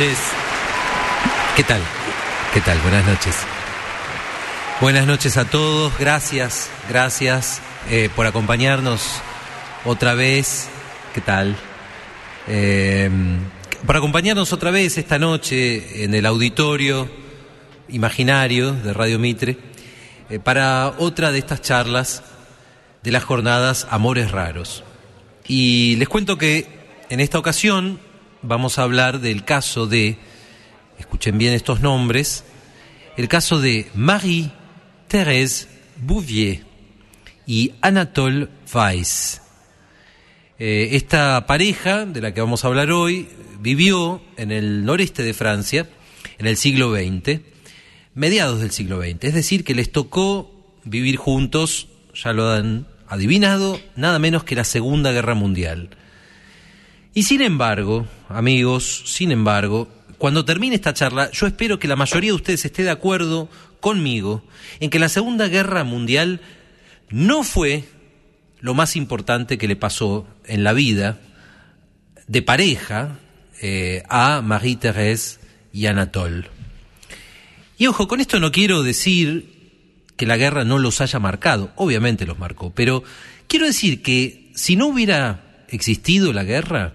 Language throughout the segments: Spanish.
noches. ¿Qué tal? ¿Qué tal? Buenas noches. Buenas noches a todos. Gracias, gracias eh, por acompañarnos otra vez. ¿Qué tal? Eh, por acompañarnos otra vez esta noche en el auditorio imaginario de Radio Mitre eh, para otra de estas charlas de las jornadas Amores Raros. Y les cuento que en esta ocasión vamos a hablar del caso de, escuchen bien estos nombres, el caso de Marie-Thérèse Bouvier y Anatole Weiss. Eh, esta pareja de la que vamos a hablar hoy vivió en el noreste de Francia en el siglo XX, mediados del siglo XX, es decir, que les tocó vivir juntos, ya lo han adivinado, nada menos que la Segunda Guerra Mundial. Y sin embargo, amigos, sin embargo, cuando termine esta charla, yo espero que la mayoría de ustedes esté de acuerdo conmigo en que la Segunda Guerra Mundial no fue lo más importante que le pasó en la vida de pareja eh, a Marie-Thérèse y Anatole. Y ojo, con esto no quiero decir que la guerra no los haya marcado, obviamente los marcó, pero quiero decir que si no hubiera existido la guerra,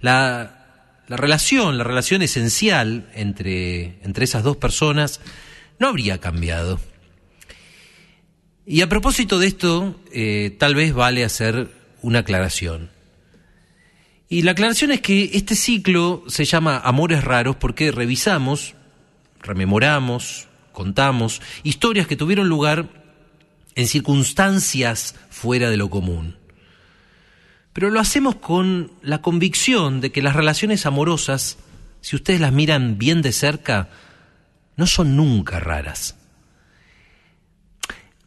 la, la relación, la relación esencial entre, entre esas dos personas no habría cambiado. Y a propósito de esto, eh, tal vez vale hacer una aclaración. Y la aclaración es que este ciclo se llama Amores Raros porque revisamos, rememoramos, contamos historias que tuvieron lugar en circunstancias fuera de lo común. Pero lo hacemos con la convicción de que las relaciones amorosas, si ustedes las miran bien de cerca, no son nunca raras.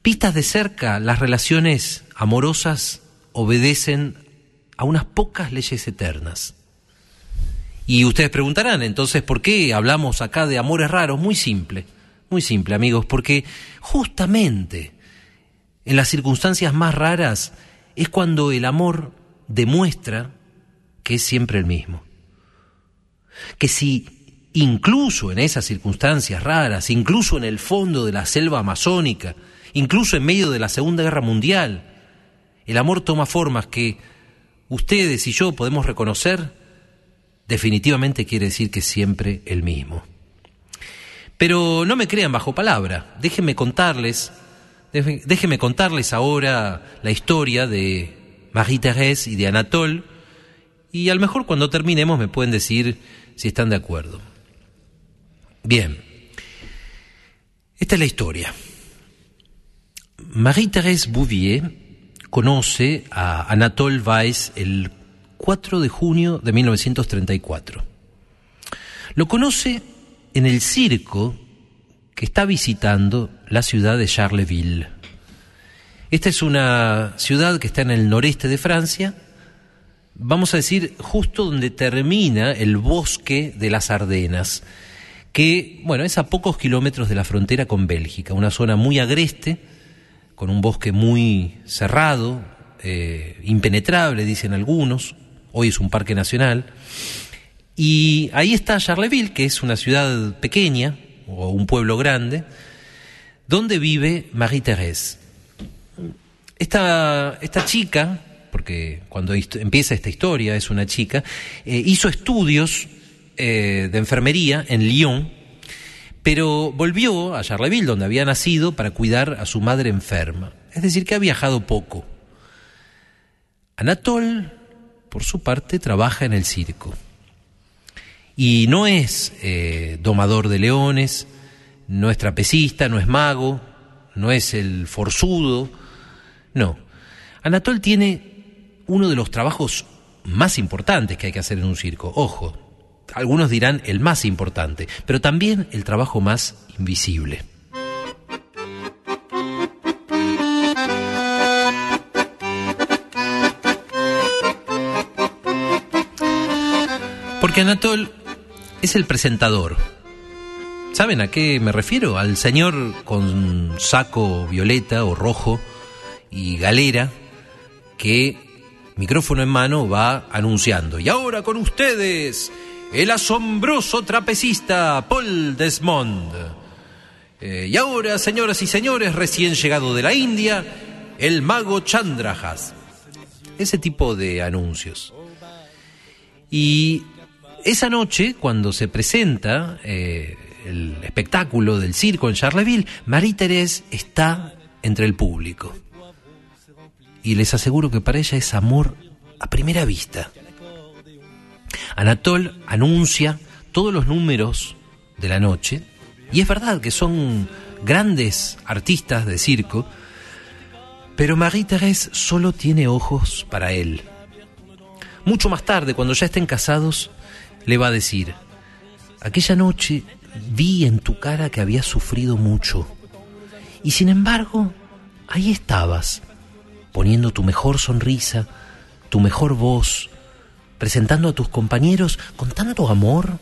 Pistas de cerca, las relaciones amorosas obedecen a unas pocas leyes eternas. Y ustedes preguntarán, entonces, ¿por qué hablamos acá de amores raros? Muy simple, muy simple, amigos, porque justamente en las circunstancias más raras es cuando el amor demuestra que es siempre el mismo. Que si incluso en esas circunstancias raras, incluso en el fondo de la selva amazónica, incluso en medio de la Segunda Guerra Mundial, el amor toma formas que ustedes y yo podemos reconocer, definitivamente quiere decir que es siempre el mismo. Pero no me crean bajo palabra, déjenme contarles, déjenme contarles ahora la historia de Marie-Thérèse y de Anatole, y a lo mejor cuando terminemos me pueden decir si están de acuerdo. Bien, esta es la historia. Marie-Thérèse Bouvier conoce a Anatole Weiss el 4 de junio de 1934. Lo conoce en el circo que está visitando la ciudad de Charleville. Esta es una ciudad que está en el noreste de Francia, vamos a decir justo donde termina el bosque de las Ardenas, que, bueno, es a pocos kilómetros de la frontera con Bélgica, una zona muy agreste, con un bosque muy cerrado, eh, impenetrable, dicen algunos, hoy es un parque nacional, y ahí está Charleville, que es una ciudad pequeña, o un pueblo grande, donde vive Marie-Thérèse. Esta, chica, porque cuando empieza esta historia es una chica, eh, hizo estudios eh, de enfermería en Lyon, pero volvió a Charleville, donde había nacido, para cuidar a su madre enferma. Es decir, que ha viajado poco. Anatole, por su parte, trabaja en el circo. Y no es eh, domador de leones, no es trapecista, no es mago, no es el forzudo, no. Anatol tiene uno de los trabajos más importantes que hay que hacer en un circo. Ojo, algunos dirán el más importante, pero también el trabajo más invisible. Porque Anatol es el presentador. ¿Saben a qué me refiero? Al señor con saco violeta o rojo y galera que, micrófono en mano, va anunciando. Y ahora con ustedes, el asombroso trapecista Paul Desmond. Eh, y ahora, señoras y señores, recién llegado de la India, el mago Chandrajas. Ese tipo de anuncios. Y esa noche, cuando se presenta eh, el espectáculo del circo en Charleville, Marie-Thérèse está entre el público. Y les aseguro que para ella es amor a primera vista. Anatole anuncia todos los números de la noche, y es verdad que son grandes artistas de circo, pero Marie-Thérèse solo tiene ojos para él. Mucho más tarde, cuando ya estén casados, le va a decir, aquella noche vi en tu cara que habías sufrido mucho, y sin embargo, ahí estabas, poniendo tu mejor sonrisa, tu mejor voz, presentando a tus compañeros con tanto amor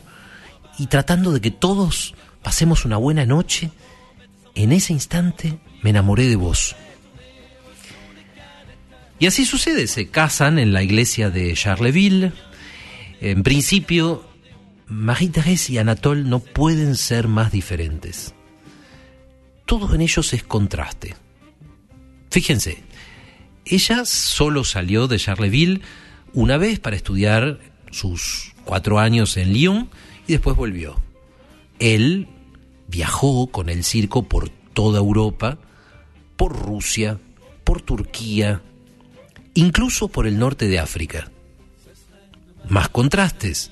y tratando de que todos pasemos una buena noche, en ese instante me enamoré de vos. Y así sucede, se casan en la iglesia de Charleville. En principio, Marie-Thérèse y Anatole no pueden ser más diferentes. Todo en ellos es contraste. Fíjense, ella solo salió de Charleville una vez para estudiar sus cuatro años en Lyon y después volvió. Él viajó con el circo por toda Europa, por Rusia, por Turquía, incluso por el norte de África. Más contrastes.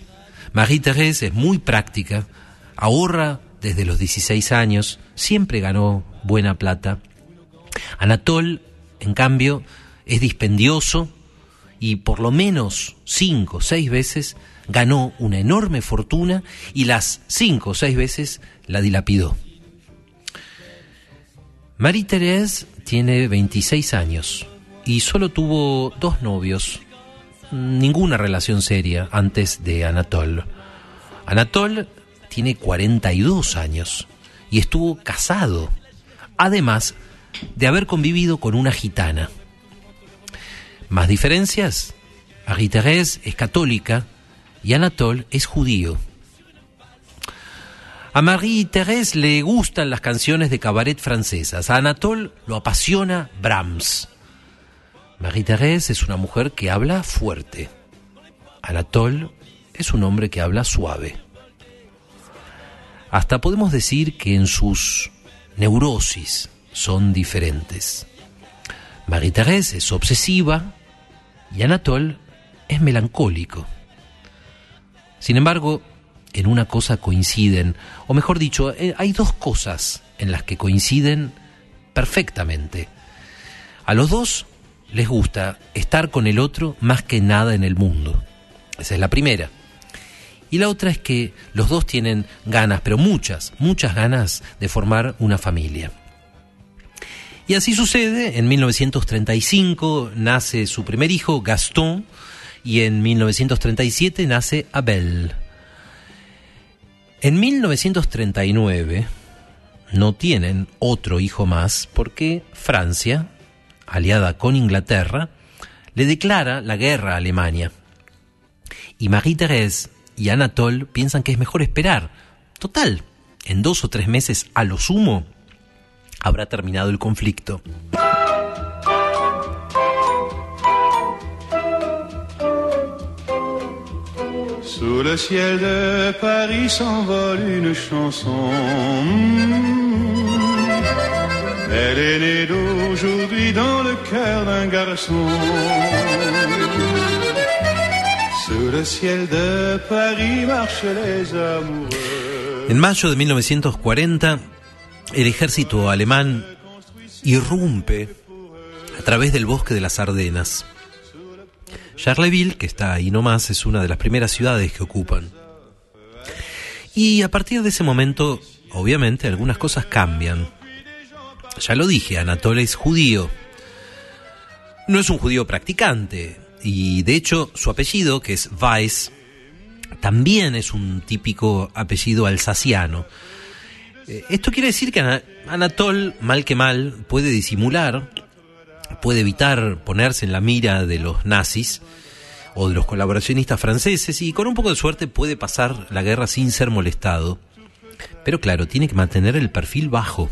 Marie-Thérèse es muy práctica, ahorra desde los 16 años, siempre ganó buena plata. Anatole, en cambio, es dispendioso y por lo menos cinco o seis veces ganó una enorme fortuna y las cinco o seis veces la dilapidó. Marie-Thérèse tiene 26 años y solo tuvo dos novios, ninguna relación seria antes de Anatole. Anatole tiene 42 años y estuvo casado, además de haber convivido con una gitana. ¿Más diferencias? Marie-Thérèse es católica y Anatole es judío. A Marie-Thérèse le gustan las canciones de cabaret francesas. A Anatole lo apasiona Brahms. Marie-Thérèse es una mujer que habla fuerte. Anatole es un hombre que habla suave. Hasta podemos decir que en sus neurosis son diferentes. Marie-Thérèse es obsesiva y Anatole es melancólico. Sin embargo, en una cosa coinciden, o mejor dicho, eh, hay dos cosas en las que coinciden perfectamente. A los dos les gusta estar con el otro más que nada en el mundo. Esa es la primera. Y la otra es que los dos tienen ganas, pero muchas, muchas ganas de formar una familia. Y así sucede, en 1935 nace su primer hijo, Gastón, y en 1937 nace Abel. En 1939 no tienen otro hijo más porque Francia aliada con Inglaterra, le declara la guerra a Alemania. Y Marie-Thérèse y Anatole piensan que es mejor esperar. Total, en dos o tres meses a lo sumo habrá terminado el conflicto. Sous le ciel de Paris s'envole une chanson. Elle est née d'aujourd'hui dans le cœur d'un garçon. Sous le ciel de Paris marchent les amoureux. En mayo de 1940, el ejército alemán irrumpe a través del bosque de las Ardenas. Charleville, que está ahí nomás, es una de las primeras ciudades que ocupan. Y a partir de ese momento, obviamente, algunas cosas cambian. Ya lo dije, Anatole es judío. No es un judío practicante, y de hecho su apellido, que es Weiss, también es un típico apellido alsaciano. Eh, esto quiere decir que Anatole, mal que mal, puede disimular, puede evitar ponerse en la mira de los nazis, o de los colaboracionistas franceses y con un poco de suerte puede pasar la guerra sin ser molestado. Pero claro, tiene que mantener el perfil bajo.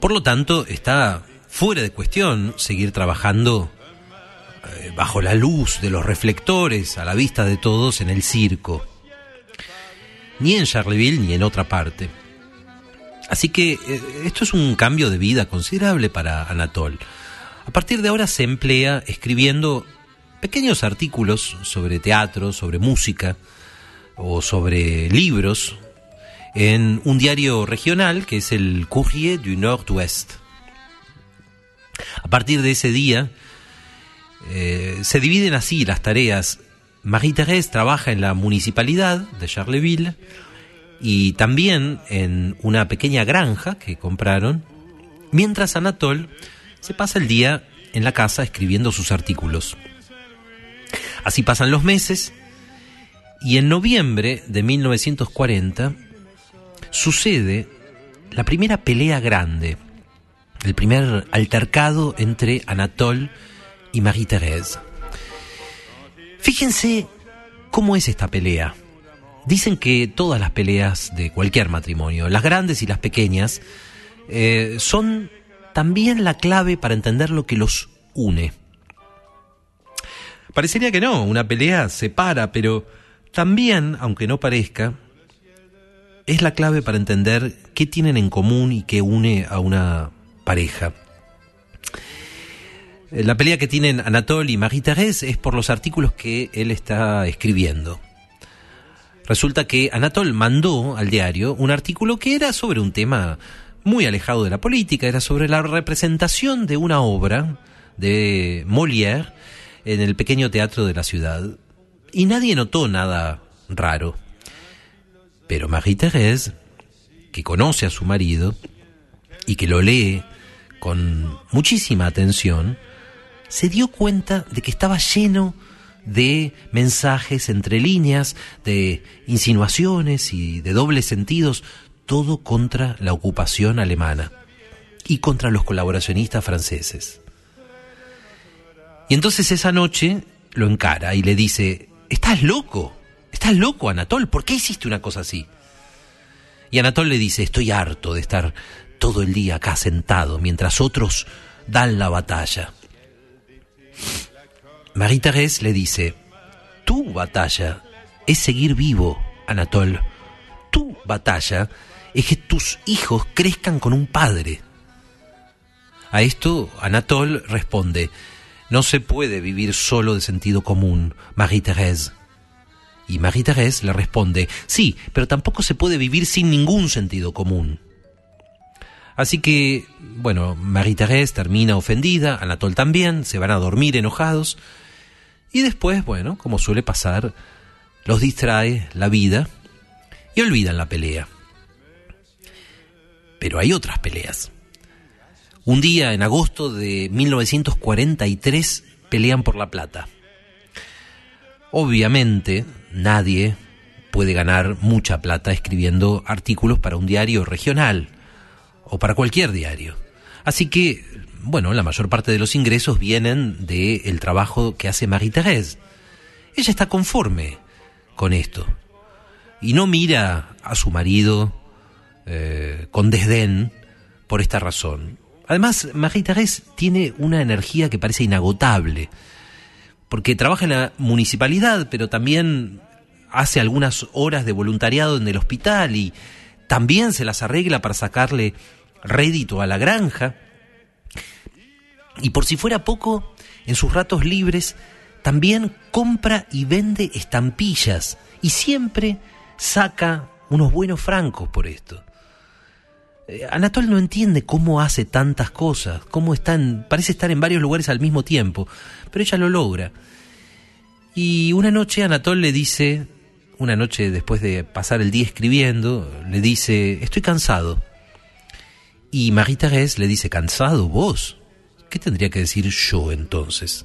Por lo tanto, está fuera de cuestión seguir trabajando eh, bajo la luz de los reflectores, a la vista de todos, en el circo. Ni en Charleville ni en otra parte. Así que eh, esto es un cambio de vida considerable para Anatole. A partir de ahora se emplea escribiendo pequeños artículos sobre teatro, sobre música o sobre libros en un diario regional que es el Courrier du Nord-Ouest. A partir de ese día eh, se dividen así las tareas. Marie-Thérèse trabaja en la municipalidad de Charleville y también en una pequeña granja que compraron, mientras Anatole se pasa el día en la casa escribiendo sus artículos. Así pasan los meses y en noviembre de 1940 sucede la primera pelea grande, el primer altercado entre Anatole y Marie-Thérèse. Fíjense cómo es esta pelea. Dicen que todas las peleas de cualquier matrimonio, las grandes y las pequeñas, eh, son también la clave para entender lo que los une. Parecería que no, una pelea separa, pero también, aunque no parezca, es la clave para entender qué tienen en común y qué une a una pareja. La pelea que tienen Anatole y Marie-Thérèse es por los artículos que él está escribiendo. Resulta que Anatole mandó al diario un artículo que era sobre un tema muy alejado de la política, era sobre la representación de una obra de Molière en el pequeño teatro de la ciudad. Y nadie notó nada raro. Pero Marie-Thérèse, que conoce a su marido y que lo lee con muchísima atención, se dio cuenta de que estaba lleno de mensajes entre líneas, de insinuaciones y de dobles sentidos, todo contra la ocupación alemana y contra los colaboracionistas franceses. Y entonces esa noche lo encara y le dice, estás loco, estás loco, Anatol, ¿por qué hiciste una cosa así? Y Anatol le dice, estoy harto de estar todo el día acá sentado mientras otros dan la batalla. Marie-Thérèse le dice, tu batalla es seguir vivo, Anatol. Tu batalla es que tus hijos crezcan con un padre. A esto Anatole responde, no se puede vivir solo de sentido común, Marie-Thérèse. Y Marie-Thérèse le responde, sí, pero tampoco se puede vivir sin ningún sentido común. Así que, bueno, Marie-Thérèse termina ofendida, Anatole también, se van a dormir enojados, y después, bueno, como suele pasar, los distrae la vida y olvidan la pelea. Pero hay otras peleas. Un día en agosto de 1943 pelean por la plata. Obviamente nadie puede ganar mucha plata escribiendo artículos para un diario regional o para cualquier diario. Así que, bueno, la mayor parte de los ingresos vienen del trabajo que hace Marie-Thérèse. Ella está conforme con esto y no mira a su marido eh, con desdén por esta razón. Además, Marie Thérèse tiene una energía que parece inagotable, porque trabaja en la municipalidad, pero también hace algunas horas de voluntariado en el hospital y también se las arregla para sacarle rédito a la granja. Y por si fuera poco, en sus ratos libres también compra y vende estampillas y siempre saca unos buenos francos por esto. Eh, Anatol no entiende cómo hace tantas cosas, cómo están, parece estar en varios lugares al mismo tiempo, pero ella lo logra. Y una noche Anatol le dice, una noche después de pasar el día escribiendo, le dice, estoy cansado. Y Marie-Thérèse le dice, ¿cansado vos? ¿Qué tendría que decir yo entonces?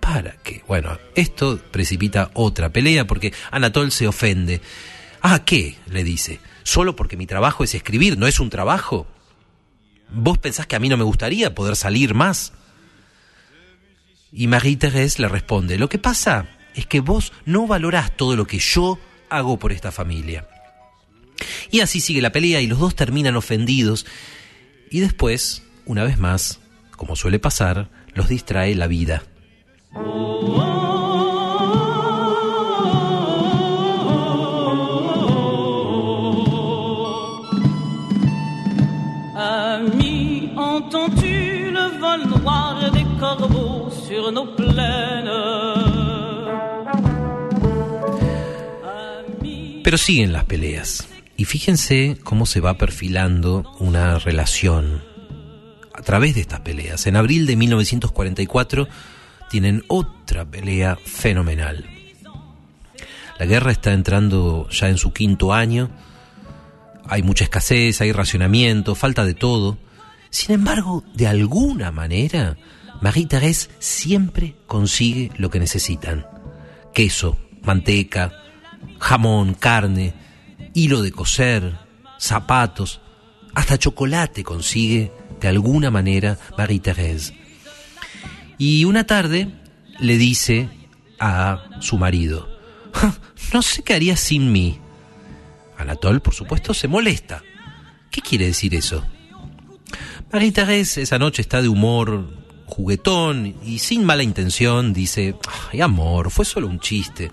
¿Para qué? Bueno, esto precipita otra pelea porque Anatol se ofende. ¿Ah, qué? le dice solo porque mi trabajo es escribir, no es un trabajo. ¿Vos pensás que a mí no me gustaría poder salir más? Y Marie-Thérèse le responde, lo que pasa es que vos no valorás todo lo que yo hago por esta familia. Y así sigue la pelea y los dos terminan ofendidos. Y después, una vez más, como suele pasar, los distrae la vida. Pero siguen las peleas. Y fíjense cómo se va perfilando una relación a través de estas peleas. En abril de 1944 tienen otra pelea fenomenal. La guerra está entrando ya en su quinto año. Hay mucha escasez, hay racionamiento, falta de todo. Sin embargo, de alguna manera, Marie-Thérèse siempre consigue lo que necesitan. Queso, manteca, jamón, carne, hilo de coser, zapatos, hasta chocolate consigue de alguna manera Marie-Thérèse. Y una tarde le dice a su marido, no sé qué haría sin mí. Anatole, por supuesto, se molesta. ¿Qué quiere decir eso? Marie-Thérèse esa noche está de humor juguetón y sin mala intención dice, ay amor, fue solo un chiste.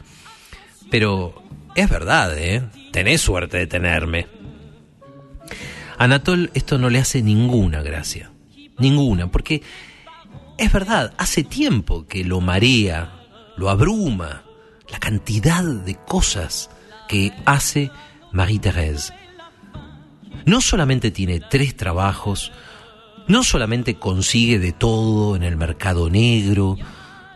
Pero es verdad, ¿eh? Tenés suerte de tenerme. Anatol esto no le hace ninguna gracia. Ninguna, porque es verdad, hace tiempo que lo marea, lo abruma, la cantidad de cosas que hace Marie-Thérèse. No solamente tiene tres trabajos, no solamente consigue de todo en el mercado negro,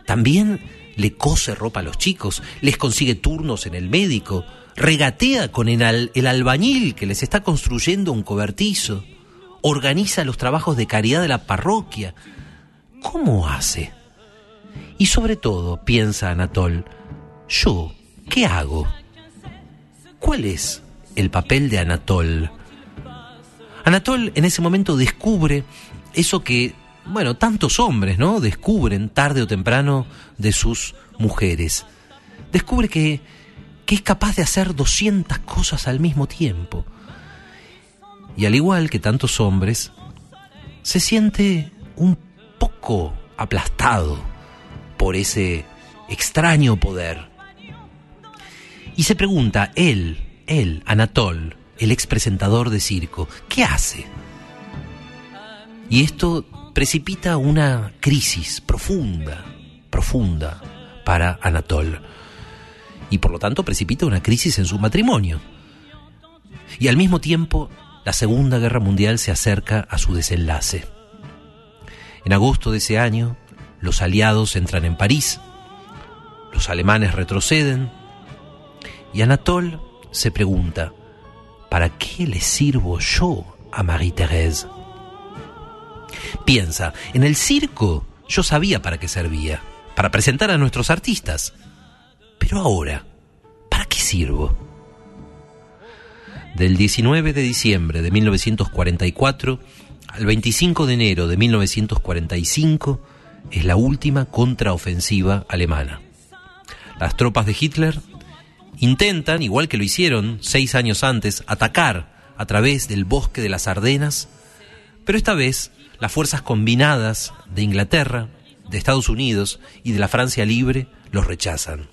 también le cose ropa a los chicos, les consigue turnos en el médico, regatea con el, albañil que les está construyendo un cobertizo, organiza los trabajos de caridad de la parroquia. ¿Cómo hace? Y sobre todo, piensa Anatol, ¿yo qué hago? ¿Cuál es el papel de Anatol? Anatol en ese momento descubre eso que, bueno, tantos hombres, ¿no? Descubren tarde o temprano de sus mujeres. Descubre que, que es capaz de hacer 200 cosas al mismo tiempo. Y al igual que tantos hombres, se siente un poco aplastado por ese extraño poder. Y se pregunta, él, él, Anatol, el ex presentador de circo, ¿qué hace? Y esto precipita una crisis profunda, profunda para Anatol. Y por lo tanto precipita una crisis en su matrimonio. Y al mismo tiempo, la Segunda Guerra Mundial se acerca a su desenlace. En agosto de ese año, los aliados entran en París, los alemanes retroceden, y Anatol se pregunta, ¿para qué le sirvo yo a Marie-Thérèse? Piensa, en el circo yo sabía para qué servía, para presentar a nuestros artistas. Pero ahora, ¿para qué sirvo? Del 19 de diciembre de 1944 al 25 de enero de 1945 es la última contraofensiva alemana. Las tropas de Hitler intentan, igual que lo hicieron seis años antes, atacar a través del bosque de las Ardenas, pero esta vez las fuerzas combinadas de Inglaterra, de Estados Unidos y de la Francia libre los rechazan.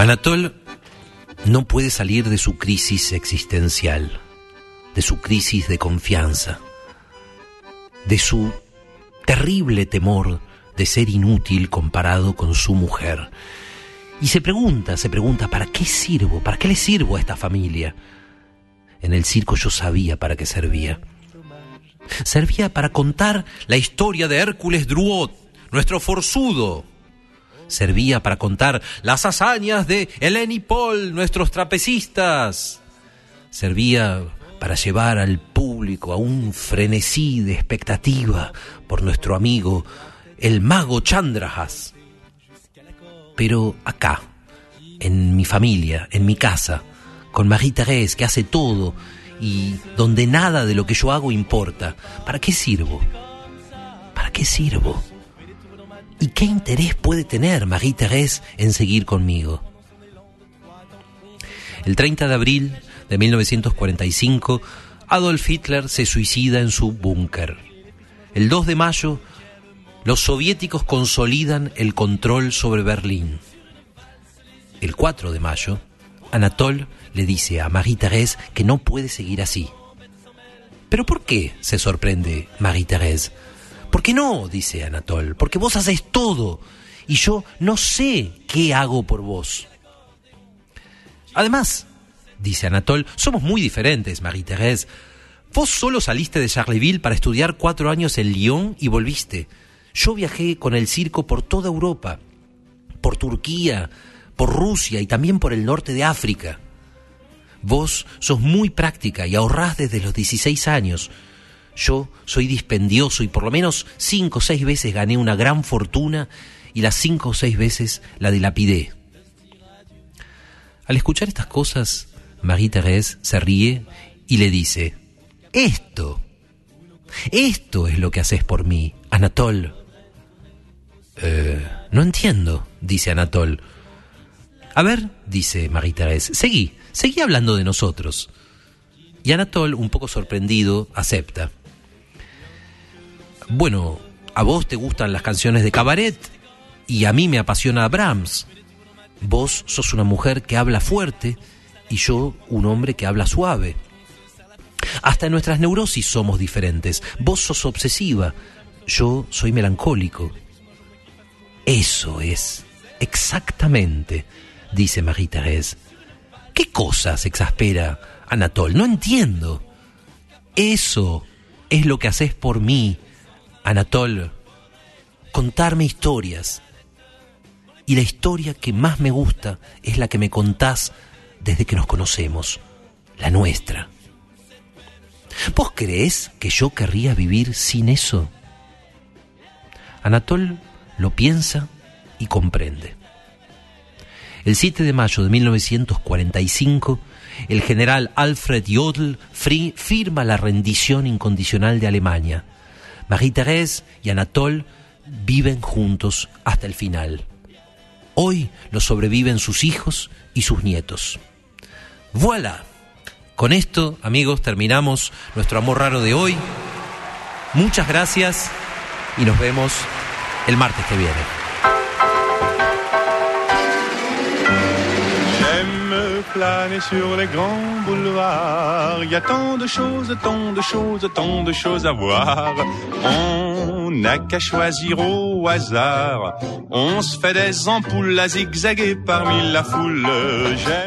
Anatole no puede salir de su crisis existencial, de su crisis de confianza, de su terrible temor de ser inútil comparado con su mujer. Y se pregunta, se pregunta, ¿para qué sirvo? ¿Para qué le sirvo a esta familia? En el circo yo sabía para qué servía. Servía para contar la historia de Hércules Druot, nuestro forzudo. Servía para contar las hazañas de Helen y Paul, nuestros trapecistas. Servía para llevar al público a un frenesí de expectativa por nuestro amigo, el mago Chandrahas pero acá, en mi familia, en mi casa, con Marie-Thérèse, que hace todo y donde nada de lo que yo hago importa. ¿Para qué sirvo? ¿Para qué sirvo? ¿Y qué interés puede tener Marie-Thérèse en seguir conmigo? El 30 de abril de 1945, Adolf Hitler se suicida en su búnker. El 2 de mayo, los soviéticos consolidan el control sobre Berlín. El 4 de mayo, Anatole le dice a Marie-Thérèse que no puede seguir así. ¿Pero por qué? se sorprende Marie-Thérèse. ¿Por qué no? dice Anatole. Porque vos haces todo y yo no sé qué hago por vos. Además, dice Anatole, somos muy diferentes, Marie-Thérèse. Vos solo saliste de Charleville para estudiar cuatro años en Lyon y volviste. Yo viajé con el circo por toda Europa, por Turquía, por Rusia y también por el norte de África. Vos sos muy práctica y ahorrás desde los 16 años. Yo soy dispendioso y por lo menos cinco o seis veces gané una gran fortuna y las cinco o seis veces la dilapidé. Al escuchar estas cosas, Marie-Thérèse se ríe y le dice, esto, esto es lo que haces por mí, Anatole. Eh, no entiendo, dice Anatole. A ver, dice Marie-Thérèse, seguí, seguí hablando de nosotros. Y Anatole, un poco sorprendido, acepta. Bueno, a vos te gustan las canciones de cabaret y a mí me apasiona Brahms. Vos sos una mujer que habla fuerte y yo un hombre que habla suave. Hasta en nuestras neurosis somos diferentes. Vos sos obsesiva, yo soy melancólico. Eso es, exactamente, dice Marie-Thérèse. ¿Qué cosas exaspera Anatole? No entiendo. Eso es lo que haces por mí, Anatole. Contarme historias. Y la historia que más me gusta es la que me contás desde que nos conocemos, la nuestra. ¿Vos creés que yo querría vivir sin eso? Anatole lo piensa y comprende. El 7 de mayo de 1945, el general Alfred Jodl firma la rendición incondicional de Alemania. Marie-Thérèse y Anatole viven juntos hasta el final. Hoy lo sobreviven sus hijos y sus nietos. Voilà. Con esto, amigos, terminamos nuestro amor raro de hoy. Muchas gracias y nos vemos el martes que viene. Planer sur les grands boulevards. Il y a tant de choses, tant de choses, tant de choses à voir. On n'a qu'à choisir au hasard. On se fait des ampoules à zigzaguer parmi la foule. J'aime